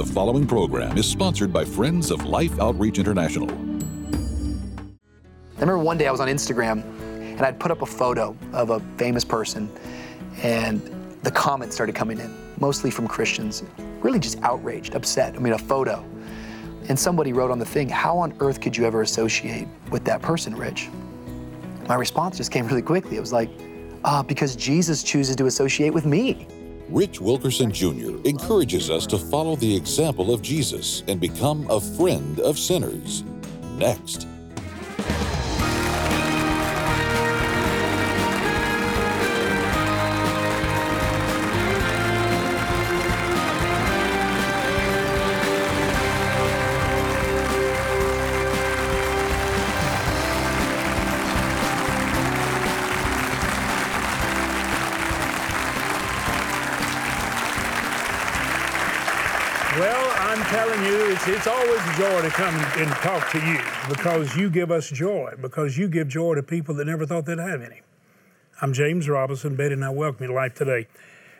The following program is sponsored by Friends of Life Outreach International. I remember one day I was on Instagram and I'd put up a photo of a famous person and the comments started coming in, mostly from Christians, really just outraged, upset. I mean, a photo. And somebody wrote on the thing, How on earth could you ever associate with that person, Rich? My response just came really quickly. It was like, uh, because Jesus chooses to associate with me. Rich Wilkerson Jr. encourages us to follow the example of Jesus and become a friend of sinners. Next. I'm telling you, it's, it's always a joy to come and talk to you because you give us joy, because you give joy to people that never thought they'd have any. I'm James Robison. Betty and I welcome you to life today.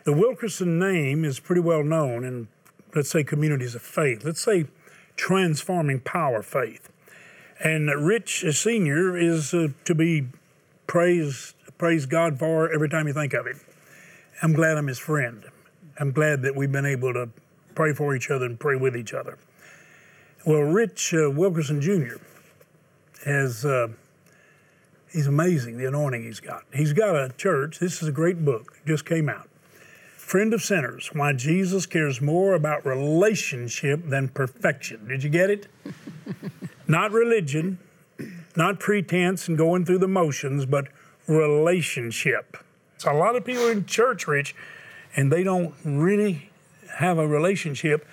The Wilkerson name is pretty well known in, let's say, communities of faith. Let's say transforming power faith. And Rich Sr. is uh, to be praised, praise God for every time you think of him. I'm glad I'm his friend. I'm glad that we've been able to pray for each other and pray with each other. Well, Rich uh, Wilkerson Jr. has, uh, he's amazing, the anointing he's got. He's got a church, this is a great book, just came out. Friend of Sinners Why Jesus Cares More About Relationship Than Perfection. Did you get it? not religion, not pretense and going through the motions, but relationship. So a lot of people in church, Rich, and they don't really have a relationship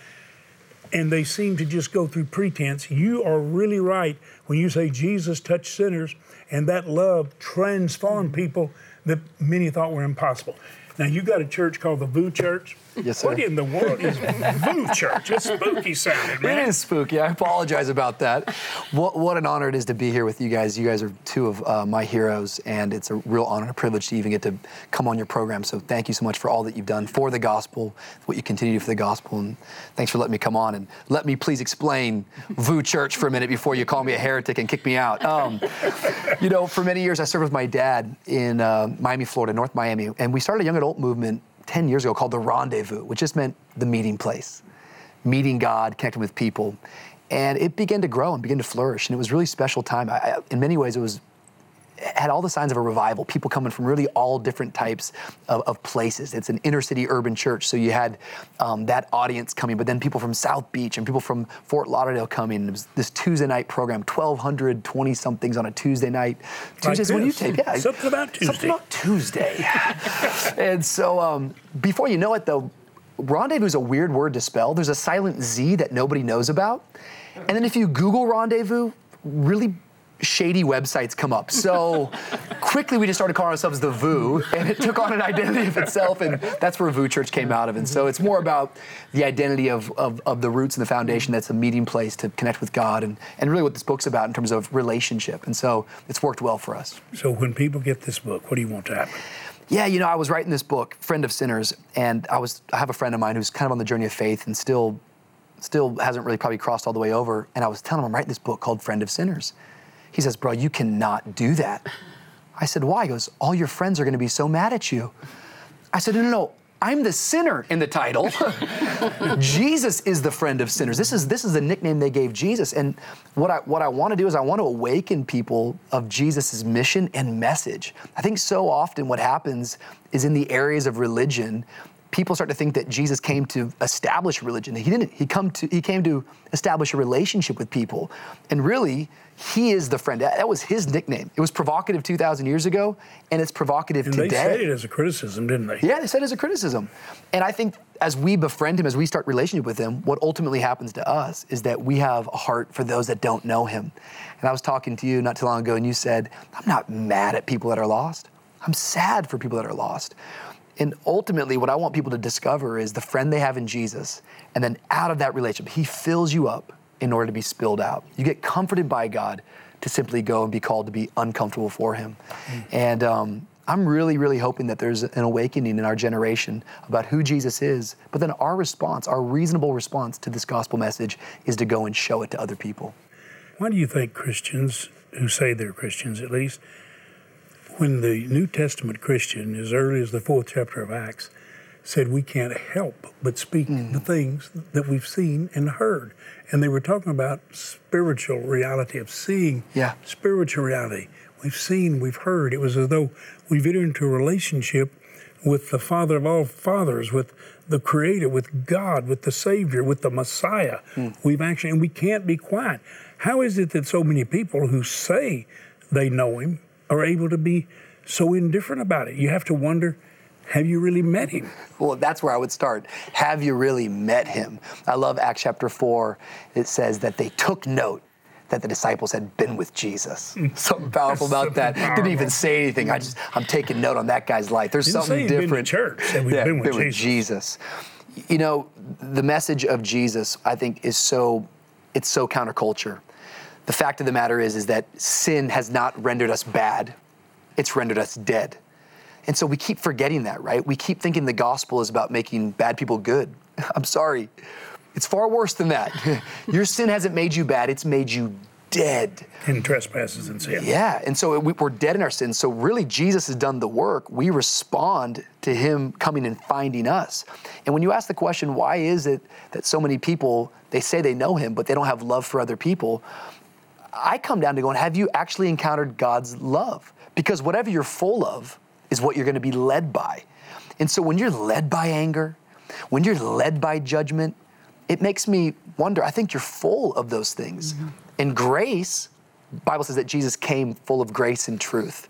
and they seem to just go through pretense. You are really right when you say Jesus touched sinners and that love transformed mm-hmm. people that many thought were impossible. Now you got a church called the VOUS Church. Yes, sir. What in the world is VOUS Church? It's spooky sounding, man. It is spooky. I apologize about that. What, what an honor it is to be here with you guys. You guys are two of uh, my heroes, and it's a real honor and a privilege to even get to come on your program. So thank you so much for all that you've done for the gospel, what you continue to do for the gospel, and thanks for letting me come on. And let me please explain VOUS Church for a minute before you call me a heretic and kick me out. Um, you know, for many years I served with my dad in uh, Miami, Florida, North Miami, and we started a young adult movement 10 years ago called the Rendezvous, which just meant the meeting place, meeting God, connecting with people. And it began to grow and begin to flourish. And it was really special time. I, in many ways, it was had all the signs of a revival. People coming from really all different types of, of places. It's an inner city urban church, so you had um, that audience coming, but then people from South Beach and people from Fort Lauderdale coming. It was this Tuesday night program, 1,220 somethings on a Tuesday night. Tuesdays when you take? yeah. Something about Tuesday. Something about Tuesday. and so um, before you know it, though, rendezvous is a weird word to spell. There's a silent Z that nobody knows about. And then if you Google rendezvous, really shady websites come up. So quickly we just started calling ourselves the VOUS, and it took on an identity of itself, and that's where VOUS Church came out of. And so it's more about the identity of, of, of the roots and the foundation that's a meeting place to connect with God, and, and really what this book's about in terms of relationship. And so it's worked well for us. So when people get this book, what do you want to happen? Yeah, you know, I was writing this book, Friend of Sinners, and I was I have a friend of mine who's kind of on the journey of faith and still still hasn't really probably crossed all the way over. And I was telling him I'm writing this book called Friend of Sinners. He says, Bro, you cannot do that. I said, Why? He goes, All your friends are gonna be so mad at you. I said, No, no, no. I'm the sinner in the title. Jesus is the friend of sinners. This is this is the nickname they gave Jesus. And what I what I want to do is I want to awaken people of Jesus' mission and message. I think so often what happens is in the areas of religion, people start to think that Jesus came to establish religion. He didn't. He come to he came to establish a relationship with people. And really, he is the friend. That was his nickname. It was provocative 2,000 years ago, and it's provocative And today. they said it as a criticism, didn't they? Yeah, they said it as a criticism. And I think as we befriend him, as we start relationship with him, what ultimately happens to us is that we have a heart for those that don't know him. And I was talking to you not too long ago, and you said, I'm not mad at people that are lost. I'm sad for people that are lost. And ultimately, what I want people to discover is the friend they have in Jesus. And then out of that relationship, he fills you up in order to be spilled out. You get comforted by God to simply go and be called to be uncomfortable for him. And um, I'm really, really hoping that there's an awakening in our generation about who Jesus is, but then our response, our reasonable response to this gospel message is to go and show it to other people. Why do you think Christians, who say they're Christians at least, when the New Testament Christian, as early as the fourth chapter of Acts, said we can't help but speak mm. the things that we've seen and heard. And they were talking about spiritual reality of seeing yeah. spiritual reality. We've seen, we've heard. It was as though we've entered into a relationship with the Father of all fathers, with the Creator, with God, with the Savior, with the Messiah. Mm. We've actually, and we can't be quiet. How is it that so many people who say they know Him are able to be so indifferent about it? You have to wonder have you really met him? Well, that's where I would start. Have you really met him? I love Acts chapter 4. It says that they took note that the disciples had been with Jesus. Hmm. something powerful about that. Powerful. Didn't even say anything. I just I'm taking note on that guy's life. There's Didn't something different. church. yeah, been, with, been with Jesus. You know, the message of Jesus, I think, is so it's so counterculture. The fact of the matter is, is that sin has not rendered us bad; it's rendered us dead. And so we keep forgetting that, right? We keep thinking the gospel is about making bad people good. I'm sorry. It's far worse than that. Your sin hasn't made you bad, it's made you dead. In trespasses and sin. Yeah, and so we, are dead in our sins. So really, Jesus has done the work. We respond to Him coming and finding us. And when you ask the question, why is it that so many people they say they know Him, but they don't have love for other people? I come down to going, have you actually encountered God's love? Because whatever you're full of, is what you're going to be led by. And so when you're led by anger, when you're led by judgment, it makes me wonder. I think you're full of those things. Mm-hmm. And grace, Bible says that Jesus came full of grace and truth.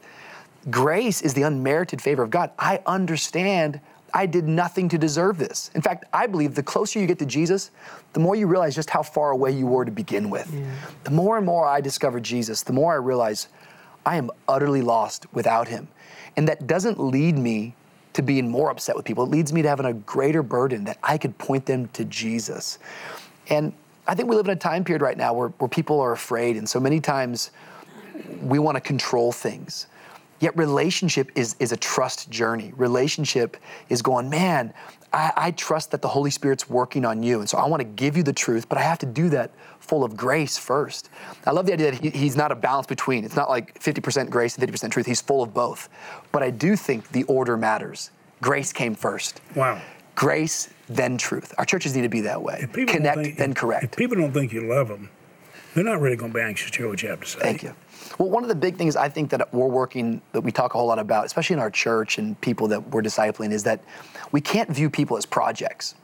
Grace is the unmerited favor of God. I understand I did nothing to deserve this. In fact, I believe the closer you get to Jesus, the more you realize just how far away you were to begin with. Yeah. The more and more I discover Jesus, the more I realize I am utterly lost without him. And that doesn't lead me to being more upset with people. It leads me to having a greater burden that I could point them to Jesus. And I think we live in a time period right now where, where people are afraid. And so many times we want to control things. Yet relationship is, is a trust journey. Relationship is going, man, I, I, trust that the Holy Spirit's working on you. And so I want to give you the truth, but I have to do that full of grace first. I love the idea that he, he's not a balance between. It's not like 50% grace and 50% truth. He's full of both. But I do think the order matters. Grace came first. Wow. Grace, then truth. Our churches need to be that way. Connect, think, then correct. If people don't think you love them, they're not really going to be anxious to hear what you have to say. Thank you. Well, one of the big things I think that we're working, that we talk a whole lot about, especially in our church and people that we're discipling, is that we can't view people as projects.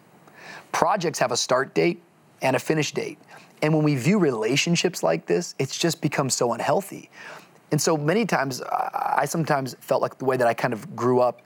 Projects have a start date and a finish date. And when we view relationships like this, it's just become so unhealthy. And so many times, I sometimes felt like the way that I kind of grew up,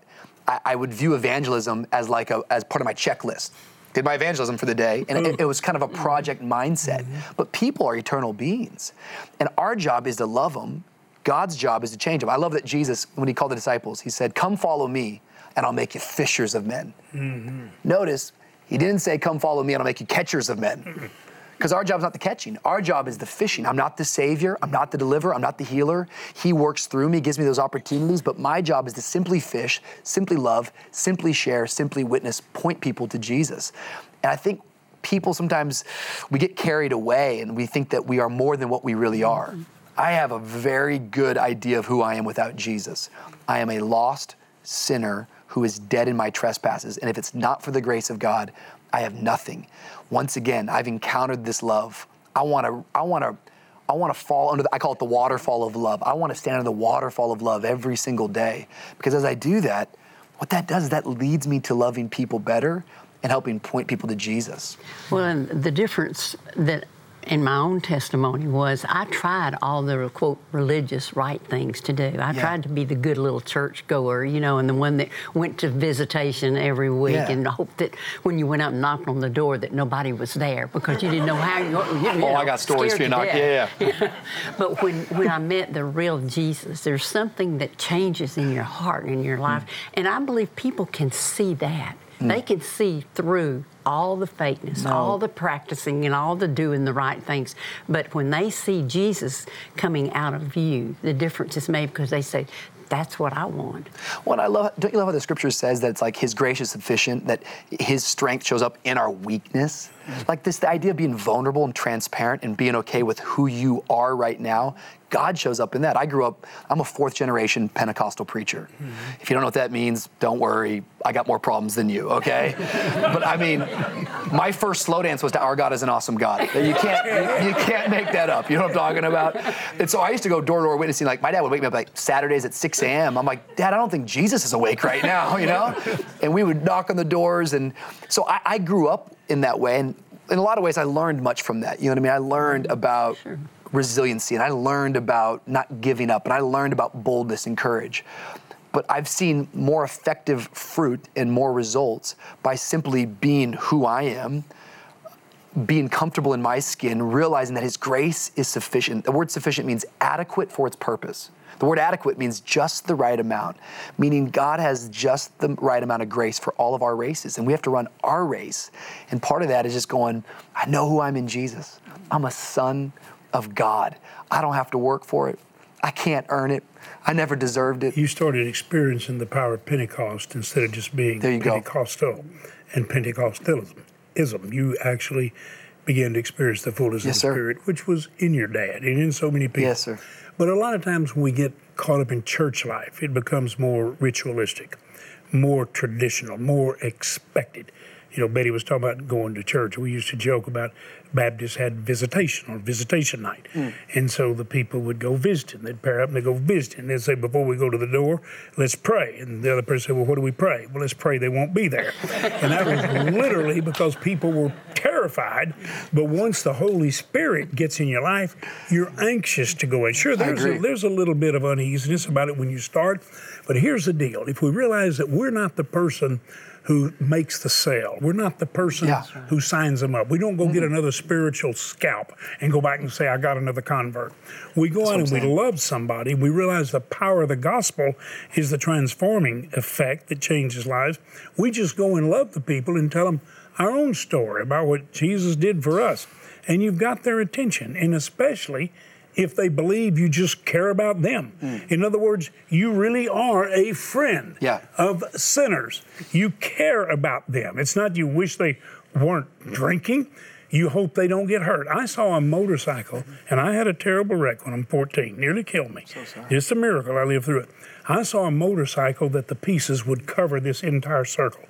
I, would view evangelism as like a, as part of my checklist did my evangelism for the day, and it, it was kind of a project mindset. Mm-hmm. But people are eternal beings, and our job is to love them. God's job is to change them. I love that Jesus, when he called the disciples, he said, Come follow me, and I'll make you fishers of men. Mm-hmm. Notice, he didn't say, Come follow me, and I'll make you catchers of men. Because our job is not the catching. Our job is the fishing. I'm not the savior. I'm not the deliverer. I'm not the healer. He works through me, gives me those opportunities. But my job is to simply fish, simply love, simply share, simply witness, point people to Jesus. And I think people sometimes we get carried away and we think that we are more than what we really are. I have a very good idea of who I am without Jesus. I am a lost sinner who is dead in my trespasses. And if it's not for the grace of God, I have nothing. Once again, I've encountered this love. I want to, I want to, I want to fall under, the, I call it the waterfall of love. I want to stand under the waterfall of love every single day. Because as I do that, what that does is that leads me to loving people better and helping point people to Jesus. Well, and the difference that in my own testimony was I tried all the quote religious right things to do. I yeah. tried to be the good little church goer, you know, and the one that went to visitation every week yeah. and hoped that when you went out and knocked on the door that nobody was there because you didn't know how you. you oh, I got stories for you, knock. Yeah, yeah. but when when I met the real Jesus, there's something that changes in your heart and in your life, mm. and I believe people can see that. Mm. They can see through all the fakeness, no. all the practicing, and all the doing the right things. But when they see Jesus coming out of you, the difference is made because they say, that's what I want. Well, I love. Don't you love how the scripture says that it's like His grace is sufficient, that His strength shows up in our weakness. Mm-hmm. Like this, the idea of being vulnerable and transparent and being okay with who you are right now. God shows up in that. I grew up. I'm a fourth generation Pentecostal preacher. Mm-hmm. If you don't know what that means, don't worry. I got more problems than you. Okay, but I mean, my first slow dance was to "Our God is an awesome God." You can't you, can't make that up. You know what I'm talking about? And so I used to go door to door witnessing. Like my dad would wake me up like Saturdays at 6 a.m. I'm like, Dad, I don't think Jesus is awake right now. You know, and we would knock on the doors, and so I, I grew up in that way. And in a lot of ways, I learned much from that. You know what I mean? I learned about sure. Resiliency and I learned about not giving up and I learned about boldness and courage. But I've seen more effective fruit and more results by simply being who I am, being comfortable in my skin, realizing that His grace is sufficient. The word sufficient means adequate for its purpose. The word adequate means just the right amount, meaning God has just the right amount of grace for all of our races, and we have to run our race. And part of that is just going, I know who I'm in Jesus. I'm a son of God. I don't have to work for it. I can't earn it. I never deserved it. You started experiencing the power of Pentecost instead of just being there you Pentecostal go. and Pentecostalism. You actually began to experience the fullness yes, of the. Spirit, which was in your dad and in so many people. Yes, sir. But a lot of times when we get caught up in church life, it becomes more ritualistic, more traditional, more expected. You know, Betty was talking about going to church. We used to joke about Baptists had visitation on visitation night. Mm. And so the people would go visiting. They'd pair up and they'd go visiting. They'd say, before we go to the door, let's pray. And the other person said, well, what do we pray? Well, let's pray they won't be there. and that was literally because people were terrified. But once the Holy Spirit gets in your life, you're anxious to go in. Sure, there's a, there's a little bit of uneasiness about it when you start. But here's the deal if we realize that we're not the person who makes the sale. We're not the person yeah. who signs them up. We don't go mm-hmm. get another spiritual scalp and go back and say, I got another convert. We go That's out and we love somebody. We realize the power of the gospel is the transforming effect that changes lives. We just go and love the people and tell them our own story about what Jesus did for us. And you've got their attention. And especially if they believe you just care about them. Mm. In other words, you really are a friend yeah. of sinners. You care about them. It's not you wish they weren't drinking. You hope they don't get hurt. I saw a motorcycle, and I had a terrible wreck when I'm 14, nearly killed me. So sorry. It's a miracle I lived through it. I saw a motorcycle that the pieces would cover this entire circle,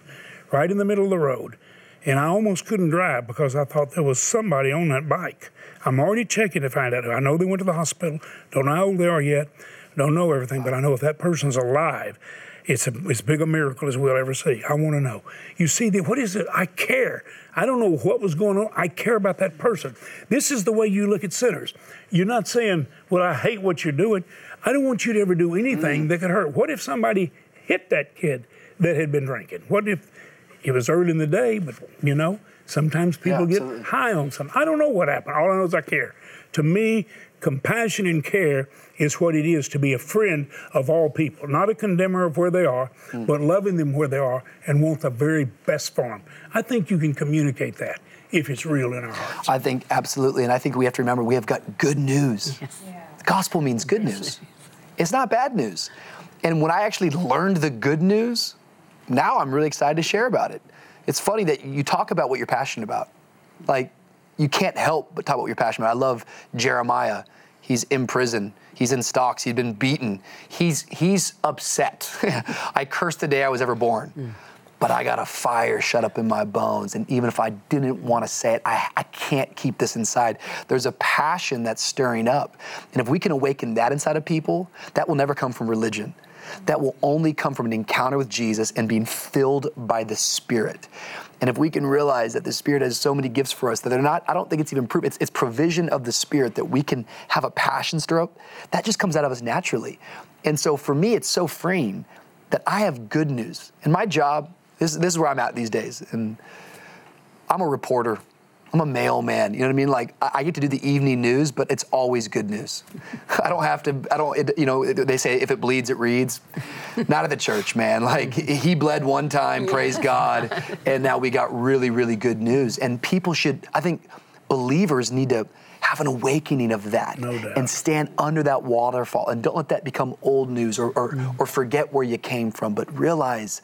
right in the middle of the road. And I almost couldn't drive because I thought there was somebody on that bike. I'm already checking to find out. I know they went to the hospital. Don't know how old they are yet. Don't know everything, but I know if that person's alive, it's a, as big a miracle as we'll ever see. I want to know. You see, what is it? I care. I don't know what was going on. I care about that person. This is the way you look at sinners. You're not saying, well, I hate what you're doing. I don't want you to ever do anything mm. that could hurt. What if somebody hit that kid that had been drinking? What if it was early in the day, but you know, sometimes people yeah, get high on something. I don't know what happened. All I know is I care. To me, compassion and care is what it is to be a friend of all people, not a condemner of where they are, mm. but loving them where they are and want the very best for them. I think you can communicate that if it's real in our hearts. I think absolutely, and I think we have to remember we have got good news. Yes. Yeah. The gospel means good news. It's not bad news. And when I actually learned the good news, now I'm really excited to share about it. It's funny that you talk about what you're passionate about. Like, you can't help but talk about what you're passionate about. I love Jeremiah. He's in prison. He's in stocks. He's been beaten. He's he's upset. I cursed the day I was ever born. Mm. But I got a fire shut up in my bones. And even if I didn't want to say it, I, I can't keep this inside. There's a passion that's stirring up. And if we can awaken that inside of people, that will never come from religion that will only come from an encounter with Jesus and being filled by the Spirit. And if we can realize that the Spirit has so many gifts for us that they're not, I don't think it's even proof, it's, it's provision of the Spirit that we can have a passion stir up, that just comes out of us naturally. And so for me, it's so freeing that I have good news. And my job, this, this is where I'm at these days. And I'm a reporter. I'm a mailman. You know what I mean? Like I get to do the evening news, but it's always good news. I don't have to. I don't. It, you know, they say if it bleeds, it reads. Not at the church, man. Like he bled one time, praise God, and now we got really, really good news. And people should. I think believers need to have an awakening of that No and stand under that waterfall and don't let that become old news or, or, Mm. or forget where you came from, but realize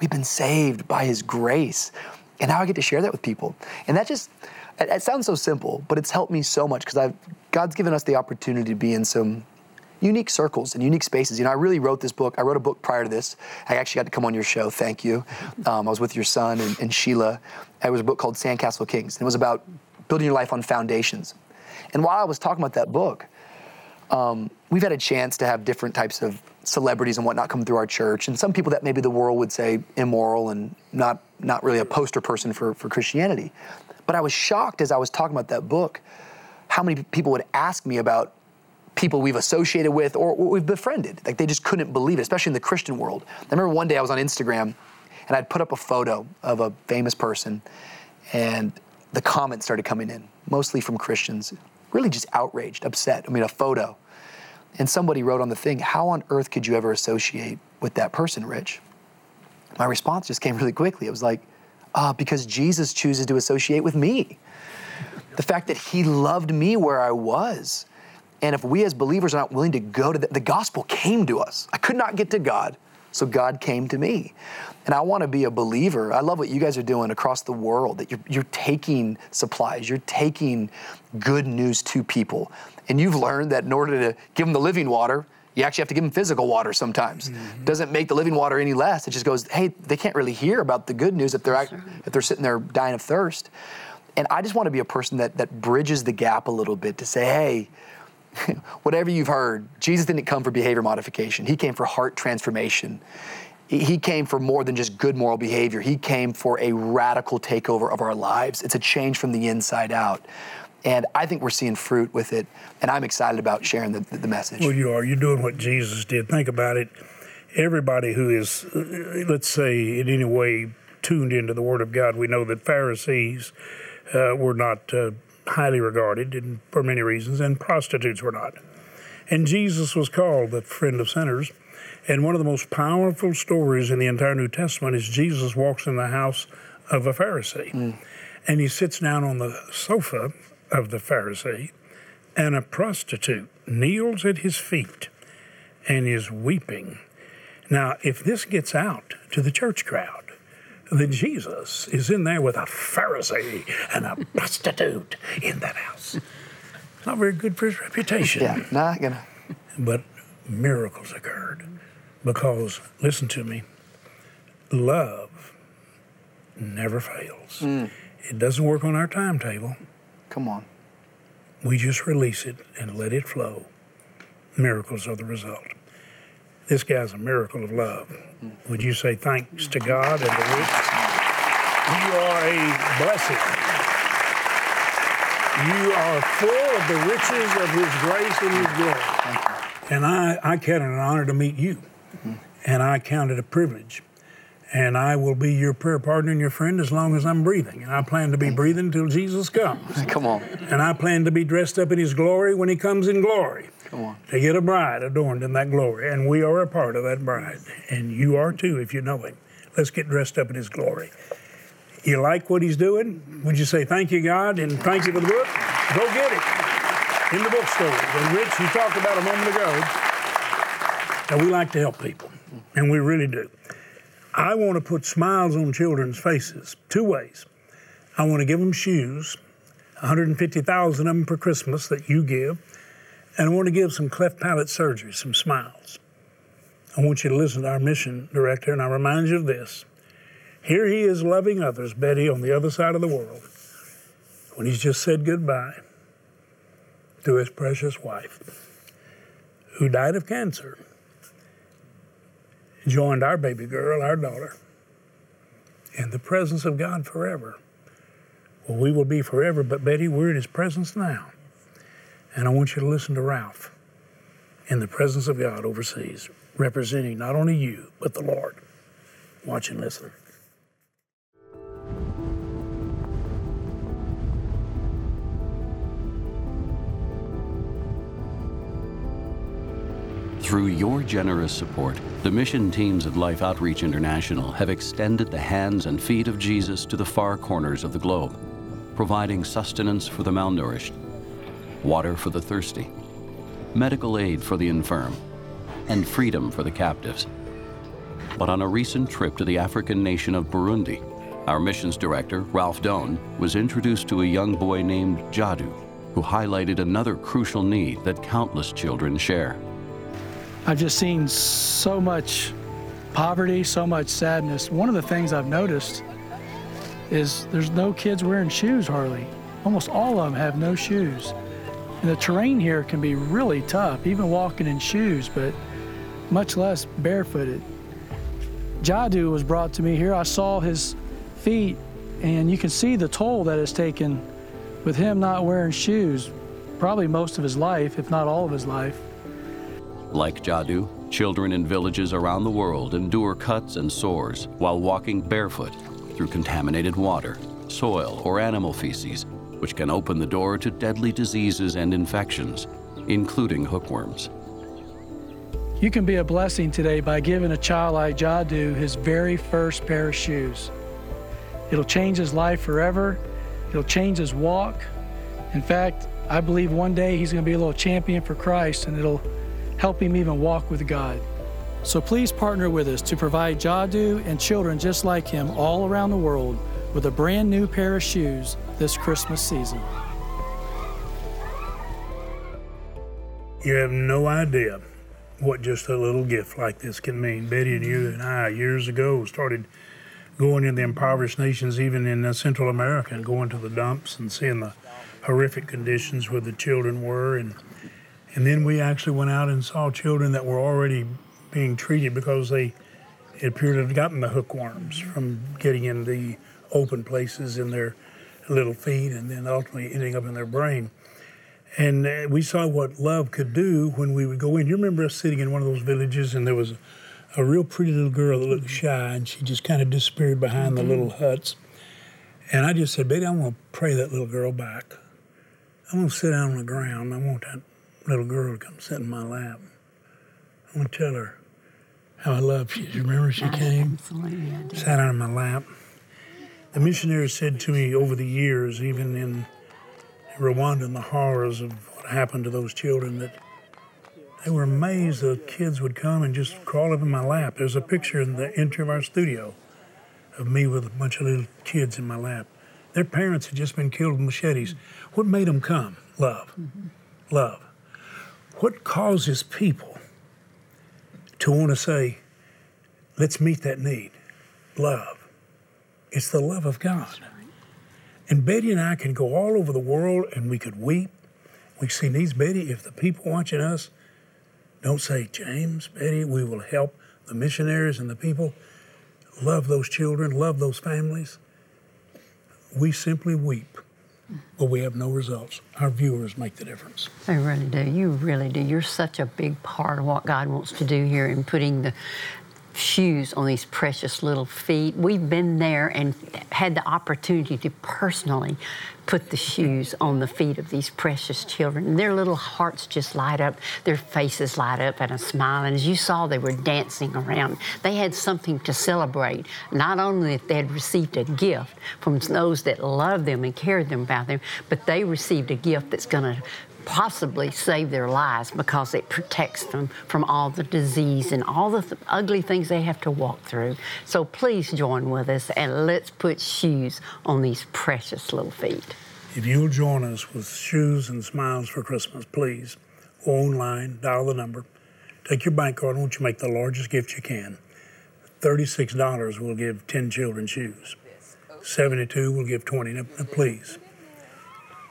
we've been saved by His grace. And now I get to share that with people. And that just, it, sounds so simple, but it's helped me so much because I've God's given us the opportunity to be in some unique circles and unique spaces. You know, I really wrote this book. I wrote a book prior to this. I actually got to come on your show. Thank you. Um, I was with your son and, and Sheila. It was a book called Sandcastle Kings. And it was about building your life on foundations. And while I was talking about that book, um, we've had a chance to have different types of celebrities and whatnot come through our church, and some people that maybe the world would say immoral and not not really a poster person for for Christianity. But I was shocked as I was talking about that book, how many people would ask me about people we've associated with or, we've befriended. Like they just couldn't believe it, especially in the Christian world. I remember one day I was on Instagram and I'd put up a photo of a famous person, and the comments started coming in, mostly from Christians, really just outraged, upset. I mean, a photo. And somebody wrote on the thing, How on earth could you ever associate with that person, Rich? My response just came really quickly. It was like, uh, Because Jesus chooses to associate with me. The fact that he loved me where I was. And if we as believers are not willing to go to the, the gospel came to us. I could not get to God, so God came to me. And I want to be a believer. I love what you guys are doing across the world, that you're, you're taking supplies, you're taking good news to people. And you've learned that in order to give them the living water, you actually have to give them physical water sometimes. Mm-hmm. Doesn't make the living water any less. It just goes, hey, they can't really hear about the good news if they're, if they're sitting there dying of thirst. And I just want to be a person that, that bridges the gap a little bit to say, hey, whatever you've heard, Jesus didn't come for behavior modification. He came for heart transformation. He came for more than just good moral behavior. He came for a radical takeover of our lives. It's a change from the inside out. And I think we're seeing fruit with it. And I'm excited about sharing the, the message. Well, you are. You're doing what Jesus did. Think about it. Everybody who is, uh, let's say, in any way tuned into the Word of God, we know that Pharisees uh, were not uh, highly regarded and for many reasons, and prostitutes were not. And Jesus was called the friend of sinners. And one of the most powerful stories in the entire New Testament is Jesus walks in the house of a Pharisee. And he sits down on the sofa of the Pharisee, and a prostitute kneels at his feet and is weeping. Now, if this gets out to the church crowd, then Jesus is in there with a Pharisee and a prostitute in that house. Not very good for his reputation. yeah, not gonna. But miracles occurred because, listen to me, love never fails. Hmm. It doesn't work on our timetable. Come on. We just release it and let it flow. Miracles are the result. This guy's a miracle of love. Would you say thanks to God and the? You are a blessing. You are full of the riches of His grace and His glory. And I, I count it an honor to meet you. Mm-hmm. And I count it a privilege. And I will be your prayer partner and your friend as long as I'm breathing. And I plan to be breathing until Jesus comes. Come on. And I plan to be dressed up in his glory when he comes in glory. Come on. To get a bride adorned in that glory. And we are a part of that bride. And you are too if you know him. Let's get dressed up in his glory. You like what he's doing? Would you say thank you, God, and thank you for the book? Go get it in the bookstore. And Rich, you talked about a moment ago that we like to help people, and we really do. I want to put smiles on children's faces two ways. I want to give them shoes, 150,000 of them per Christmas that you give, and I want to give some cleft palate surgery, some smiles. I want you to listen to our mission director, and I remind you of this. Here he is loving others, Betty, on the other side of the world, when he's just said goodbye to his precious wife, who died of cancer, joined our baby girl, our daughter, in the presence of God forever. Well, we will be forever, but Betty, we're in his presence now. And I want you to listen to Ralph in the presence of God overseas, representing not only you, but the Lord. Watch and listen. Through your generous support, the mission teams of Life Outreach International have extended the hands and feet of Jesus to the far corners of the globe, providing sustenance for the malnourished, water for the thirsty, medical aid for the infirm, and freedom for the captives. But on a recent trip to the African nation of Burundi, our missions director, Ralph Doan, was introduced to a young boy named Jadu, who highlighted another crucial need that countless children share. I've just seen so much poverty, so much sadness. One of the things I've noticed is there's no kids wearing shoes hardly. Almost all of them have no shoes. And the terrain here can be really tough, even walking in shoes, but much less barefooted. Jadu was brought to me here. I saw his feet, and you can see the toll that it's taken with him not wearing shoes, probably most of his life, if not all of his life. Like Jadu, children in villages around the world endure cuts and sores while walking barefoot through contaminated water, soil, or animal feces, which can open the door to deadly diseases and infections, including hookworms. You can be a blessing today by giving a child like Jadu his very first pair of shoes. It'll change his life forever. It'll change his walk. In fact, I believe one day he's going to be a little champion for Christ and it'll help him even walk with God. So please partner with us to provide Jadu and children just like him all around the world with a brand new pair of shoes this Christmas season. You have no idea what just a little gift like this can mean. Betty and you and I, years ago, started going in the impoverished nations, even in uh, Central America, and going to the dumps and seeing the horrific conditions where the children were. And, and then we actually went out and saw children that were already being treated because they it appeared to have gotten the hookworms from getting in the open places in their little feet and then ultimately ending up in their brain. And uh, we saw what love could do when we would go in. You remember us sitting in one of those villages and there was a real pretty little girl that looked shy, and she just kind of disappeared behind mm-hmm. the little huts. And I just said, Betty, I'm going to pray that little girl back. I'm going to sit down on the ground. I want that little girl to come sit in my lap. I want to tell her how I love you. You remember she came? Absolutely, I. Sat on my lap. The missionaries said to me over the years, even in Rwanda and the horrors of what happened to those children, that they were amazed the kids would come and just crawl up in my lap. There's a picture in the entry of our studio of me with a bunch of little kids in my lap. Their parents had just been killed with machetes. What made them come? Love. Mm-hmm. Love. What causes people to want to say, let's meet that need? Love. It's the love of God. And Betty and I can go all over the world and we could weep. We see these Betty, if the people watching us don't say, James, Betty, we will help the missionaries and the people. Love those children, love those families. We simply weep, but we have no results. Our viewers make the difference. They really do. You really do. You're such a big part of what God wants to do here in putting the shoes on these precious little feet. We've been there and had the opportunity to personally put the shoes on the feet of these precious children. And their little hearts just light up, their faces light up and a smile. And as you saw, they were dancing around. They had something to celebrate. Not only that they had received a gift from those that loved them and cared them about them, but they received a gift that's going to possibly save their lives because it protects them from all the disease and all the th- ugly things they have to walk through. So please join with us and let's put shoes on these precious little feet. If you'll join us with shoes and smiles for Christmas, please go online, dial the number, take your bank card, and won't you make the largest gift you can? $36 will give 10 children shoes. 72 will give 20. Now, please,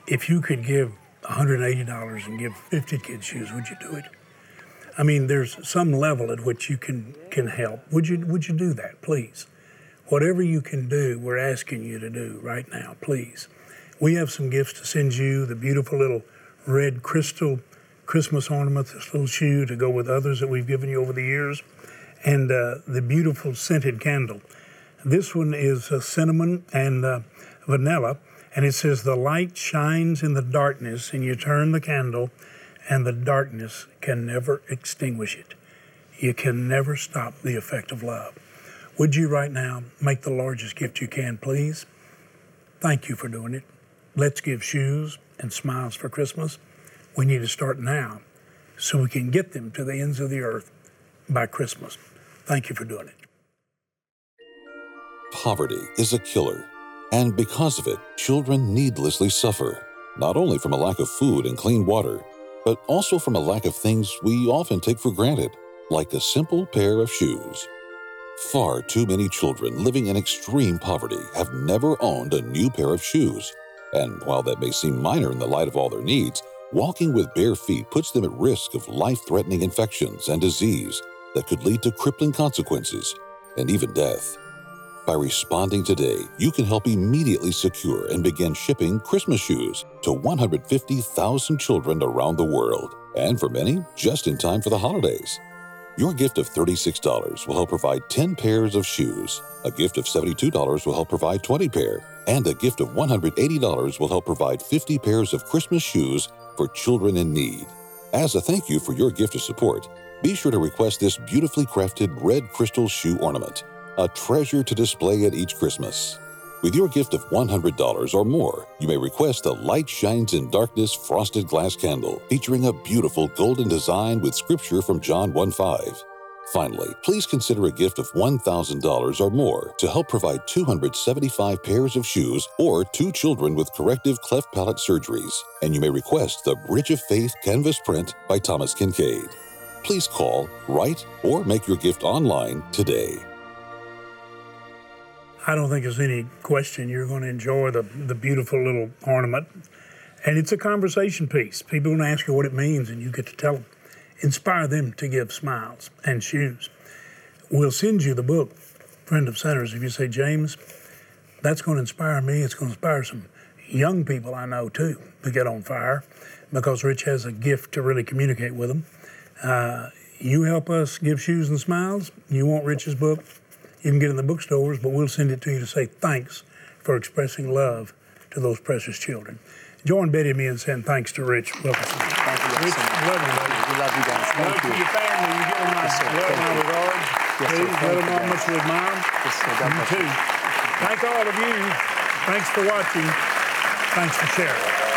if you could give $180 and give 50 kids shoes, would you do it? I mean, there's some level at which you can can help. Would you would you do that, please? Whatever you can do, we're asking you to do right now, please. We have some gifts to send you. The beautiful little red crystal Christmas ornament, this little shoe to go with others that we've given you over the years, and uh, the beautiful scented candle. This one is uh, cinnamon and uh, vanilla and it says, The light shines in the darkness, and you turn the candle, and the darkness can never extinguish it. You can never stop the effect of love. Would you right now make the largest gift you can, please? Thank you for doing it. Let's give shoes and smiles for Christmas. We need to start now so we can get them to the ends of the earth by Christmas. Thank you for doing it. Poverty is a killer, and because of it, children needlessly suffer, not only from a lack of food and clean water, but also from a lack of things we often take for granted, like a simple pair of shoes. Far too many children living in extreme poverty have never owned a new pair of shoes. And while that may seem minor in the light of all their needs, walking with bare feet puts them at risk of life threatening infections and disease that could lead to crippling consequences and even death. By responding today, you can help immediately secure and begin shipping Christmas shoes to 150,000 children around the world, and for many, just in time for the holidays. Your gift of $36 will help provide 10 pairs of shoes. A gift of $72 will help provide 20 pair. And a gift of $180 will help provide 50 pairs of Christmas shoes for children in need. As a thank you for your gift of support, be sure to request this beautifully crafted red crystal shoe ornament, a treasure to display at each Christmas. With your gift of $100 or more, you may request the Light Shines in Darkness frosted glass candle featuring a beautiful golden design with scripture from John 1 5. Finally, please consider a gift of $1,000 or more to help provide 275 pairs of shoes or two children with corrective cleft palate surgeries. And you may request the Bridge of Faith canvas print by Thomas Kinkade. Please call, write, or make your gift online today. I don't think there's any question you're going to enjoy the, the beautiful little ornament. And it's a conversation piece. People are going to ask you what it means, and you get to tell them. Inspire them to give smiles and shoes. We'll send you the book, Friend of Sinners. If you say, James, that's going to inspire me, it's going to inspire some young people I know too to get on fire because Rich has a gift to really communicate with them. Uh, you help us give shoes and smiles. You want Rich's book? You can get it in the bookstores, but we'll send it to you to say thanks for expressing love to those precious children. Join Betty and me in saying thanks to Rich Wilkerson. Thank you Rich, so love you. We love you guys. Thank Love to you. your family. You give them my, Yes, love and my regards. Yes. Please let them know much admire them. Yes, sir. God you. too. Thank all of you. Thanks for watching. Thanks for sharing.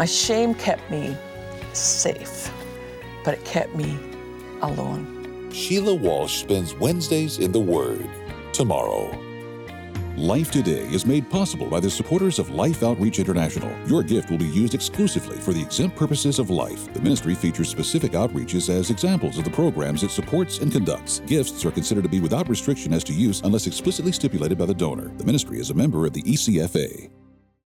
My shame kept me safe, but it kept me alone. Sheila Walsh spends Wednesdays in the Word. Tomorrow. Life Today is made possible by the supporters of Life Outreach International. Your gift will be used exclusively for the exempt purposes of life. The ministry features specific outreaches as examples of the programs it supports and conducts. Gifts are considered to be without restriction as to use unless explicitly stipulated by the donor. The ministry is a member of the ECFA.